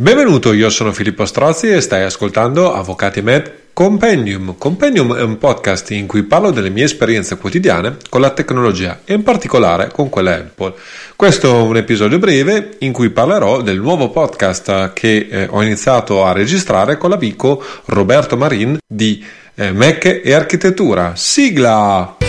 Benvenuto, io sono Filippo Strozzi e stai ascoltando Avvocati Med Compendium. Compendium è un podcast in cui parlo delle mie esperienze quotidiane con la tecnologia e in particolare con quella Apple. Questo è un episodio breve in cui parlerò del nuovo podcast che eh, ho iniziato a registrare con l'amico Roberto Marin di eh, Mac e Architettura. Sigla!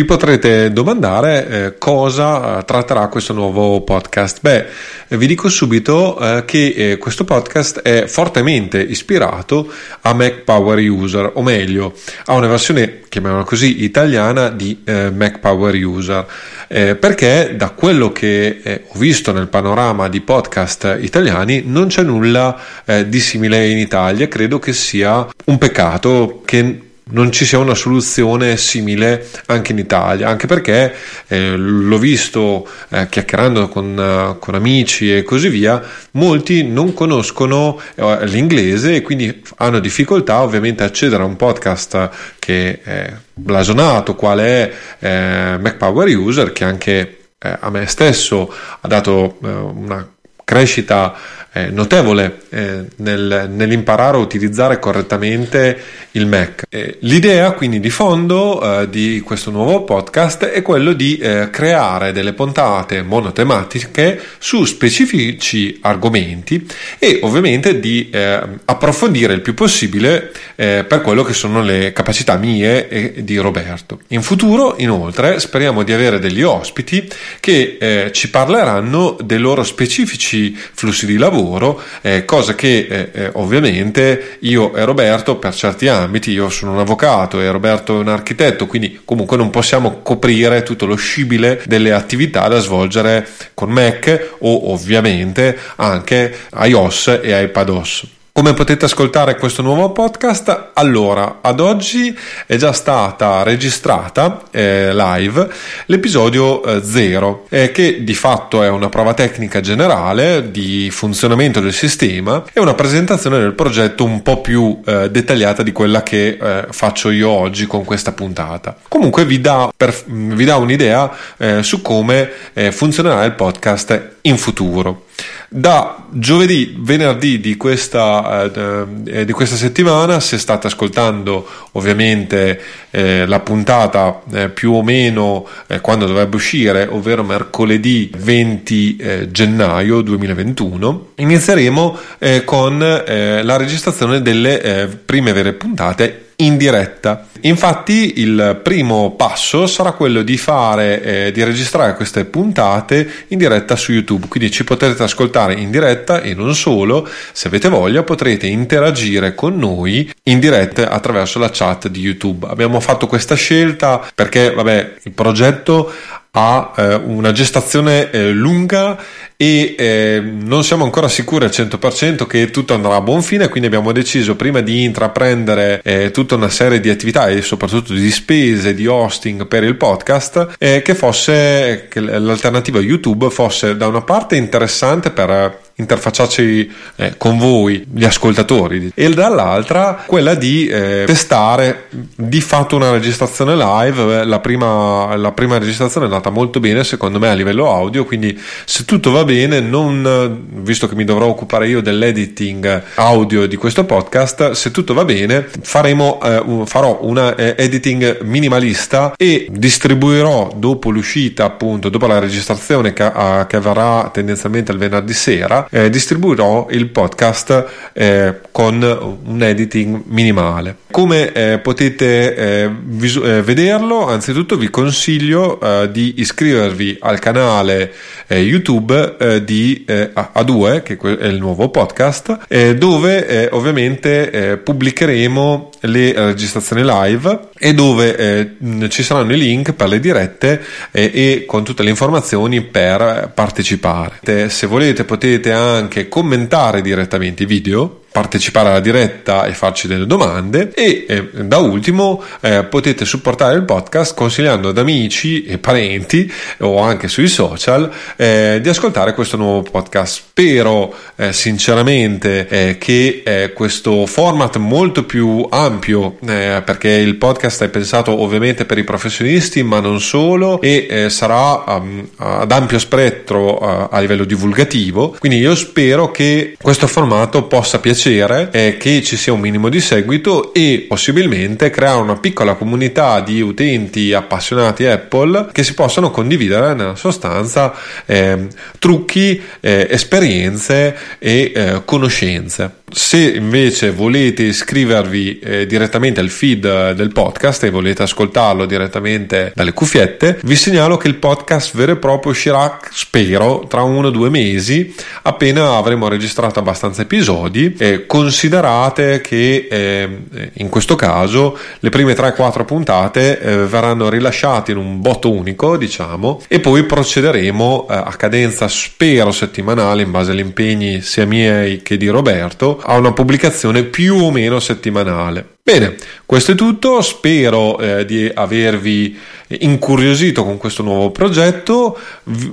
Vi potrete domandare eh, cosa eh, tratterà questo nuovo podcast. Beh, vi dico subito eh, che eh, questo podcast è fortemente ispirato a Mac Power User, o meglio, a una versione, chiamiamola così, italiana di eh, Mac Power User, eh, perché da quello che ho visto nel panorama di podcast italiani non c'è nulla di simile in Italia. Credo che sia un peccato che non ci sia una soluzione simile anche in Italia, anche perché eh, l'ho visto eh, chiacchierando con, uh, con, amici e così via, molti non conoscono eh, l'inglese e quindi hanno difficoltà ovviamente a accedere a un podcast che è blasonato, quale è eh, Mac Power User, che anche eh, a me stesso ha dato eh, una crescita eh, notevole eh, nel, nell'imparare a utilizzare correttamente il Mac. Eh, l'idea quindi di fondo eh, di questo nuovo podcast è quello di eh, creare delle puntate monotematiche su specifici argomenti e ovviamente di eh, approfondire il più possibile per quello che sono le capacità mie e di Roberto. In futuro inoltre speriamo di avere degli ospiti che ci parleranno dei loro specifici flussi di lavoro lavoro, eh, cosa che eh, eh, ovviamente io e Roberto per certi ambiti, io sono un avvocato e Roberto è un architetto, quindi comunque non possiamo coprire tutto lo scibile delle attività da svolgere con Mac o ovviamente anche iOS e iPadOS. Come potete ascoltare questo nuovo podcast? Allora, ad oggi è già stata registrata eh, live l'episodio 0, eh, eh, che di fatto è una prova tecnica generale di funzionamento del sistema e una presentazione del progetto un po' più eh, dettagliata di quella che eh, faccio io oggi con questa puntata. Comunque vi dà, per, vi dà un'idea eh, su come funzionerà il podcast in futuro. Da giovedì, venerdì di questa, eh, eh, di questa settimana, se state ascoltando ovviamente eh, la puntata eh, più o meno eh, quando dovrebbe uscire, ovvero mercoledì 20 eh, gennaio 2021, inizieremo con la registrazione delle prime vere puntate in diretta. Infatti il primo passo sarà quello di fare, eh, di registrare queste puntate in diretta su YouTube, quindi ci potrete ascoltare in diretta e non solo, se avete voglia potrete interagire con noi in diretta attraverso la chat di YouTube. Abbiamo fatto questa scelta perché vabbè, il progetto ha eh, una gestazione eh, lunga e eh, non siamo ancora sicuri al 100% che tutto andrà a buon fine, quindi abbiamo deciso prima di intraprendere eh, tutta una serie di attività e soprattutto di spese di hosting per il podcast eh, che fosse che l'alternativa YouTube fosse da una parte interessante per interfacciarci eh, con voi, gli ascoltatori, e dall'altra quella di eh, testare di fatto una registrazione live. La prima, la prima registrazione è andata molto bene, secondo me, a livello audio. Quindi, se tutto va bene, non, visto che mi dovrò occupare io dell'editing audio di questo podcast, se tutto va bene, faremo, eh, farò una eh, editing minimalista e distribuirò dopo l'uscita, appunto, dopo la registrazione che, che avverrà tendenzialmente il venerdì sera eh, distribuirò il podcast eh, con un editing minimale. Come eh, potete eh, visu- eh, vederlo, anzitutto vi consiglio eh, di iscrivervi al canale YouTube di A2, che è il nuovo podcast, dove ovviamente pubblicheremo le registrazioni live e dove ci saranno i link per le dirette e con tutte le informazioni per partecipare. Se volete potete anche commentare direttamente i video partecipare alla diretta e farci delle domande e eh, da ultimo eh, potete supportare il podcast consigliando ad amici e parenti o anche sui social eh, di ascoltare questo nuovo podcast. Spero eh, sinceramente eh, che eh, questo format molto più ampio perché il podcast è pensato ovviamente per i professionisti ma non solo e sarà um, ad ampio spettro a livello divulgativo. Quindi io spero che questo formato possa piacere eh, che ci sia un minimo di seguito e possibilmente creare una piccola comunità di utenti appassionati Apple che si possano condividere nella sostanza eh, trucchi, eh, esperienze e eh, conoscenze. Se invece volete iscrivervi eh, direttamente al feed del podcast e volete ascoltarlo direttamente dalle cuffiette, vi segnalo che il podcast vero e proprio uscirà, spero, tra uno o due mesi, appena avremo registrato abbastanza episodi. Eh, considerate che eh, in questo caso le prime 3-4 puntate eh, verranno rilasciate in un botto unico, diciamo, e poi procederemo eh, a cadenza, spero, settimanale in base agli impegni sia miei che di Roberto a una pubblicazione più o meno settimanale. Bene, questo è tutto, spero eh, di avervi incuriosito con questo nuovo progetto,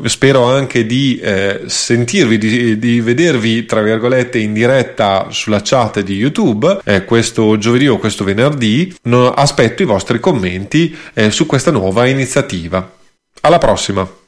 spero anche di eh, sentirvi, di, di, vedervi tra virgolette in diretta sulla chat di YouTube eh, questo giovedì o questo venerdì, no, aspetto i vostri commenti eh, su questa nuova iniziativa. Alla prossima!